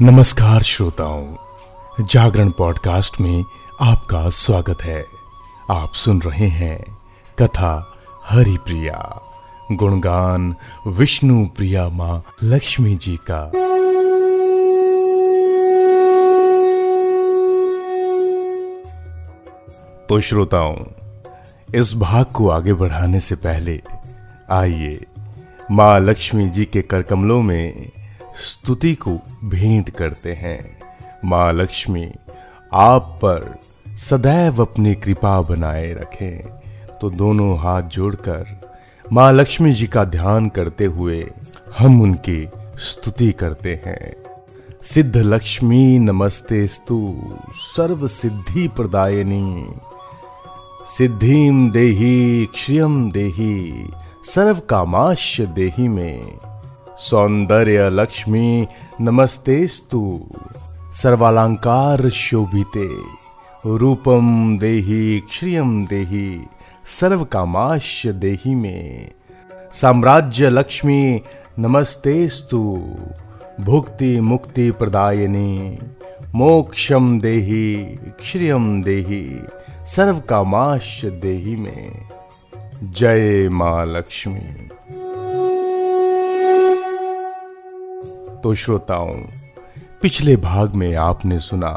नमस्कार श्रोताओं, जागरण पॉडकास्ट में आपका स्वागत है। आप सुन रहे हैं कथा हरि प्रिया गुणगान विष्णु प्रिया माँ लक्ष्मी जी का। तो श्रोताओं, इस भाग को आगे बढ़ाने से पहले आइए। माँ लक्ष्मी जी के करकमलों में स्तुति को भेंट करते हैं। माँ लक्ष्मी, आप पर सदैव अपनी कृपा बनाए रखें। तो दोनों हाथ जोड़कर माँ लक्ष्मी जी का ध्यान करते हुए हम उनकी स्तुति करते हैं। सिद्ध लक्ष्मी, नमस्ते स्तु, सर्व सिद्धि प्रदायनी। सिद्धिम देही क्षियम देही सर्व कामाश्य देही में। सौंदर्य लक्ष्मी, नमस्तेस्तु। सर्वालंकार शोभिते, रूपम देही, क्षियम देही, सर्व कामाश्य देही में। साम्राज्य लक्ष्मी, नमस्तेस्तु। भुक्ति मुक्ति प्रदायनी, मोक्षम देही, क्षियम देही, सर्व कामाश देही में। जय माँ लक्ष्मी। तो श्रोताओं, पिछले भाग में आपने सुना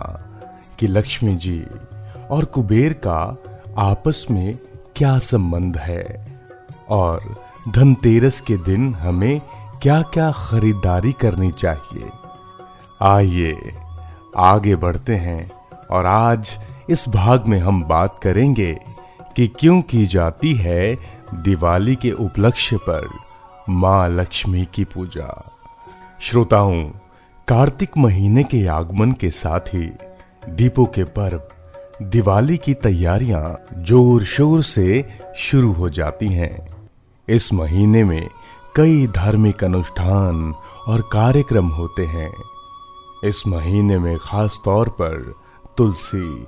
कि लक्ष्मी जी और कुबेर का आपस में क्या संबंध है और धनतेरस के दिन हमें क्या क्या खरीदारी करनी चाहिए। आइए, आगे बढ़ते हैं और आज इस भाग में हम बात करेंगे कि क्यों की जाती है दिवाली के उपलक्ष्य पर माँ लक्ष्मी की पूजा। श्रोताओं, कार्तिक महीने के आगमन के साथ ही दीपों के पर्व, दिवाली की तैयारियाँ ज़ोर शोर से शुरू हो जाती हैं। इस महीने में कई धार्मिक अनुष्ठान और कार्यक्रम होते हैं। इस महीने में खास तौर पर तुलसी,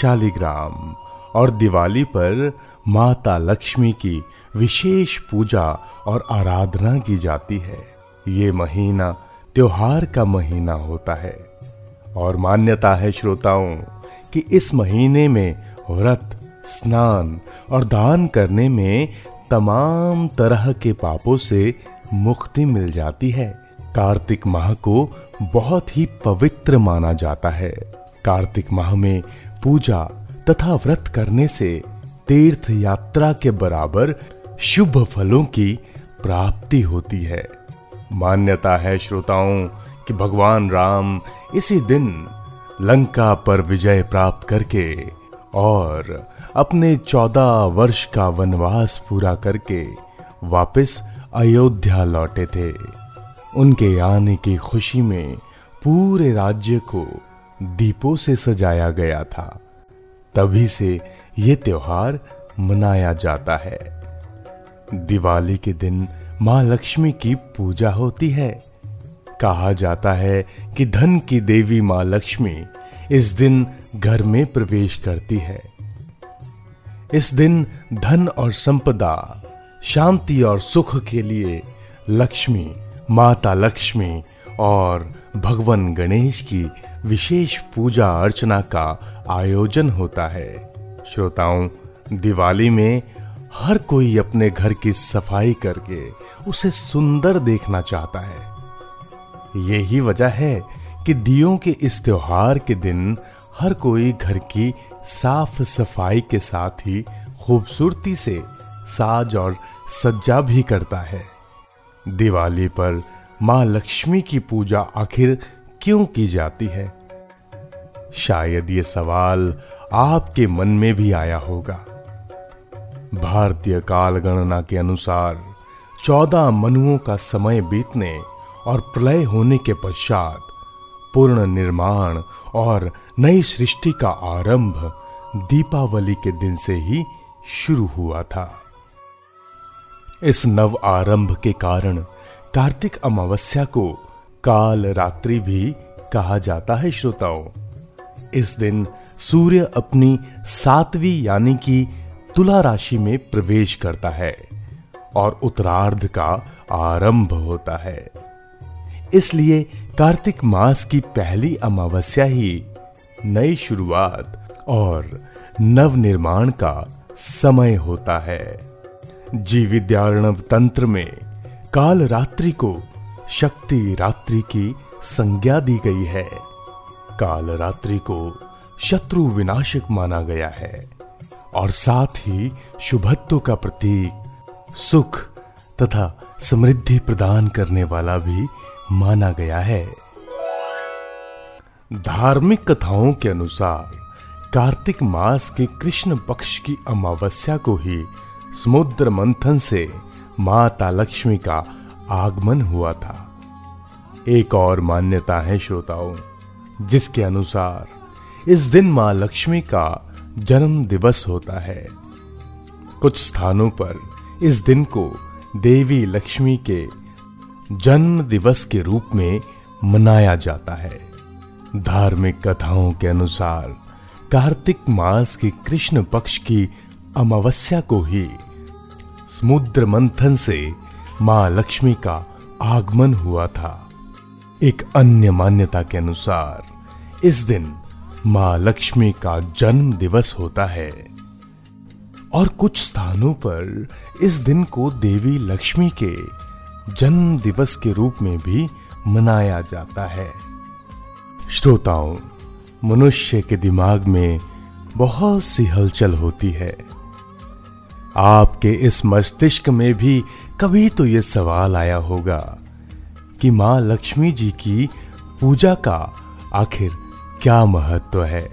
शालिग्राम और दिवाली पर माता लक्ष्मी की विशेष पूजा और आराधना की जाती है। ये महीना त्योहार का महीना होता है और मान्यता है श्रोताओं कि इस महीने में व्रत, स्नान और दान करने में तमाम तरह के पापों से मुक्ति मिल जाती है। कार्तिक माह को बहुत ही पवित्र माना जाता है। कार्तिक माह में पूजा तथा व्रत करने से तीर्थ यात्रा के बराबर शुभ फलों की प्राप्ति होती है। मान्यता है श्रोताओं कि भगवान राम इसी दिन लंका पर विजय प्राप्त करके और अपने चौदह वर्ष का वनवास पूरा करके वापस अयोध्या लौटे थे। उनके आने की खुशी में पूरे राज्य को दीपों से सजाया गया था। तभी से यह त्योहार मनाया जाता है। दिवाली के दिन माँ लक्ष्मी की पूजा होती है। कहा जाता है कि धन की देवी माँ लक्ष्मी इस दिन घर में प्रवेश करती है। इस दिन धन और संपदा, शांति और सुख के लिए लक्ष्मी, माता लक्ष्मी और भगवान गणेश की विशेष पूजा अर्चना का आयोजन होता है। श्रोताओं, दिवाली में हर कोई अपने घर की सफ़ाई करके उसे सुंदर देखना चाहता है। यही वजह है कि दियों के इस त्योहार के दिन हर कोई घर की साफ़ सफ़ाई के साथ ही खूबसूरती से साज और सज्जा भी करता है। दिवाली पर माँ लक्ष्मी की पूजा आखिर क्यों की जाती है? शायद ये सवाल आपके मन में भी आया होगा। भारतीय काल गणना के अनुसार चौदह मनुओं का समय बीतने और प्रलय होने के पश्चात पूर्ण निर्माण और नई सृष्टि का आरंभ दीपावली के दिन से ही शुरू हुआ था। इस नव आरंभ के कारण कार्तिक अमावस्या को काल रात्रि भी कहा जाता है, श्रोताओं। इस दिन सूर्य अपनी सातवीं यानी कि तुला राशि में प्रवेश करता है और उत्तरार्ध का आरंभ होता है। इसलिए कार्तिक मास की पहली अमावस्या ही नई शुरुआत और नव निर्माण का समय होता है। जीविद्यार्णव तंत्र में काल रात्रि को शक्ति रात्रि की संज्ञा दी गई है। काल रात्रि को शत्रु विनाशक माना गया है और साथ ही शुभत्व का प्रतीक, सुख तथा समृद्धि प्रदान करने वाला भी माना गया है। धार्मिक कथाओं के अनुसार, कार्तिक मास के कृष्ण पक्ष की अमावस्या को ही समुद्र मंथन से माता लक्ष्मी का आगमन हुआ था। एक और मान्यता है श्रोताओं, जिसके अनुसार इस दिन माँ लक्ष्मी का जन्म दिवस होता है। कुछ स्थानों पर इस दिन को देवी लक्ष्मी के जन्म दिवस के रूप में मनाया जाता है। धार्मिक कथाओं के अनुसार कार्तिक मास के कृष्ण पक्ष की अमावस्या को ही समुद्र मंथन से माँ लक्ष्मी का आगमन हुआ था। एक अन्य मान्यता के अनुसार, इस दिन माँ लक्ष्मी का जन्म दिवस होता है। और कुछ स्थानों पर इस दिन को देवी लक्ष्मी के जन्म दिवस के रूप में भी मनाया जाता है। श्रोताओं, मनुष्य के दिमाग में बहुत सी हलचल होती है। आपके इस मस्तिष्क में भी कभी तो ये सवाल आया होगा कि माँ लक्ष्मी जी की पूजा का आखिर क्या महत्व है?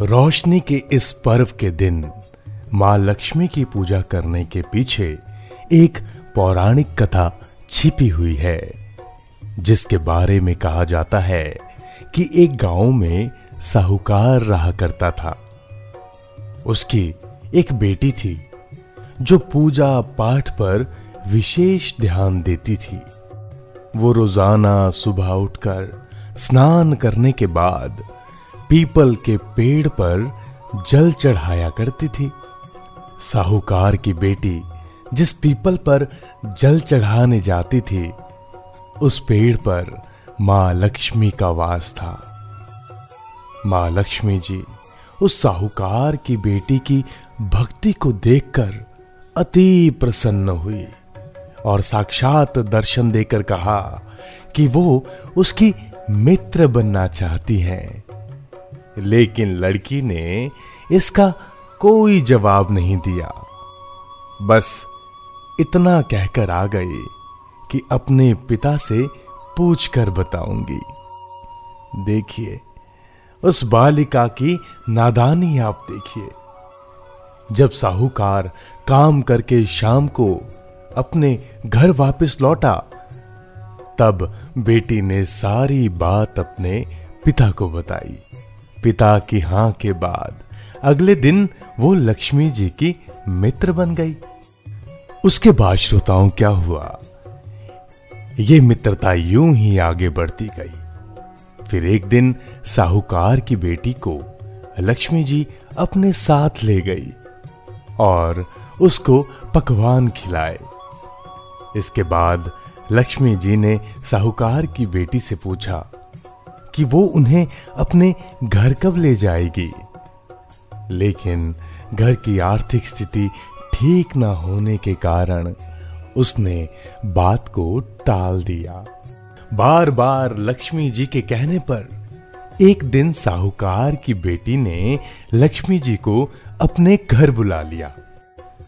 रोशनी के इस पर्व के दिन माँ लक्ष्मी की पूजा करने के पीछे एक पौराणिक कथा छिपी हुई है, जिसके बारे में कहा जाता है कि एक गाँव में साहूकार रहा करता था। उसकी एक बेटी थी, जो पूजा पाठ पर विशेष ध्यान देती थी। वो रोज़ाना सुबह उठकर स्नान करने के बाद पीपल के पेड़ पर जल चढ़ाया करती थी। साहूकार की बेटी जिस पीपल पर जल चढ़ाने जाती थी, उस पेड़ पर माँ लक्ष्मी का वास था। माँ लक्ष्मी जी उस साहूकार की बेटी की भक्ति को देखकर अति प्रसन्न हुई और साक्षात दर्शन देकर कहा कि वो उसकी मित्र बनना चाहती हैं। लेकिन लड़की ने इसका कोई जवाब नहीं दिया। बस इतना कहकर आ गई कि अपने पिता से पूछ कर बताऊँगी। देखिए, उस बालिका की नादानी आप देखिए। जब साहूकार काम करके शाम को अपने घर वापस लौटा, तब बेटी ने सारी बात अपने पिता को बताई। पिता की हाँ के बाद अगले दिन वो लक्ष्मी जी की मित्र बन गई। उसके बाद श्रोताओं, क्या हुआ? ये मित्रता यूँ ही आगे बढ़ती गई। फिर एक दिन साहूकार की बेटी को लक्ष्मी जी अपने साथ ले गई। और उसको पकवान खिलाए। इसके बाद लक्ष्मी जी ने साहूकार की बेटी से पूछा कि वो उन्हें अपने घर कब ले जाएगी। लेकिन घर की आर्थिक स्थिति ठीक ना होने के कारण उसने बात को टाल दिया। बार बार लक्ष्मी जी के कहने पर एक दिन साहूकार की बेटी ने लक्ष्मी जी को अपने घर बुला लिया।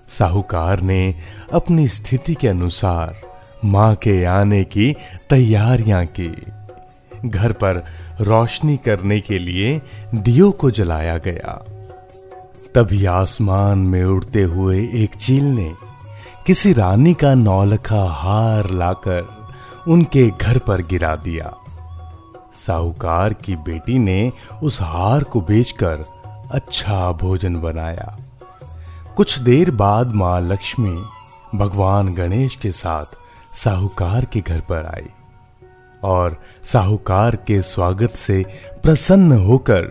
साहूकार ने अपनी स्थिति के अनुसार माँ के आने की तैयारियाँ की। घर पर रोशनी करने के लिए दियो को जलाया गया। तभी आसमान में उड़ते हुए एक चील ने किसी रानी का नौलखा हार लाकर उनके घर पर गिरा दिया। साहूकार की बेटी ने उस हार को बेचकर अच्छा भोजन बनाया। कुछ देर बाद माँ लक्ष्मी भगवान गणेश के साथ साहूकार के घर पर आई और साहूकार के स्वागत से प्रसन्न होकर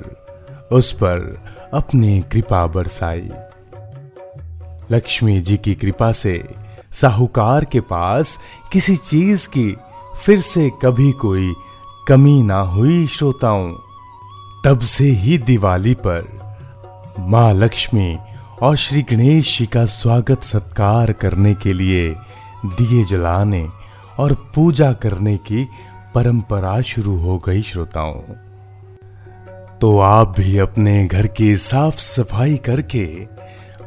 उस पर अपनी कृपा बरसाई। लक्ष्मी जी की कृपा से साहूकार के पास किसी चीज़ की फिर से कभी कोई कमी ना हुई, श्रोताओं। तब से ही दिवाली पर माँ लक्ष्मी और श्री गणेश जी का स्वागत सत्कार करने के लिए दिए जलाने और पूजा करने की परंपरा शुरू हो गई श्रोताओं तो आप भी अपने घर की साफ़ सफ़ाई करके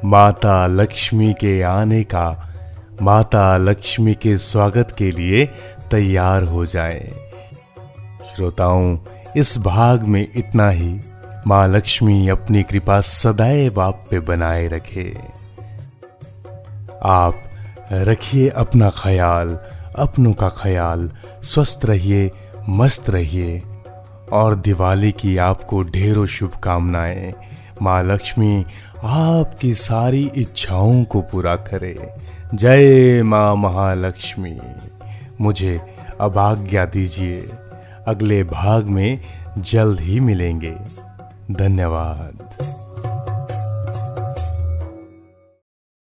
माता लक्ष्मी के आने का, माता लक्ष्मी के स्वागत के लिए तैयार हो जाएँ। श्रोताओं, इस भाग में इतना ही माँ लक्ष्मी अपनी कृपा सदैव आप पे बनाए रखे। आप रखिए अपना ख्याल, अपनों का ख्याल, स्वस्थ रहिए, मस्त रहिए, और दिवाली की आपको ढेरों शुभकामनाएँ। माँ लक्ष्मी, आपकी सारी इच्छाओं को पूरा करे। जय माँ महालक्ष्मी। मुझे अब आज्ञा दीजिए। अगले भाग में जल्द ही मिलेंगे। धन्यवाद।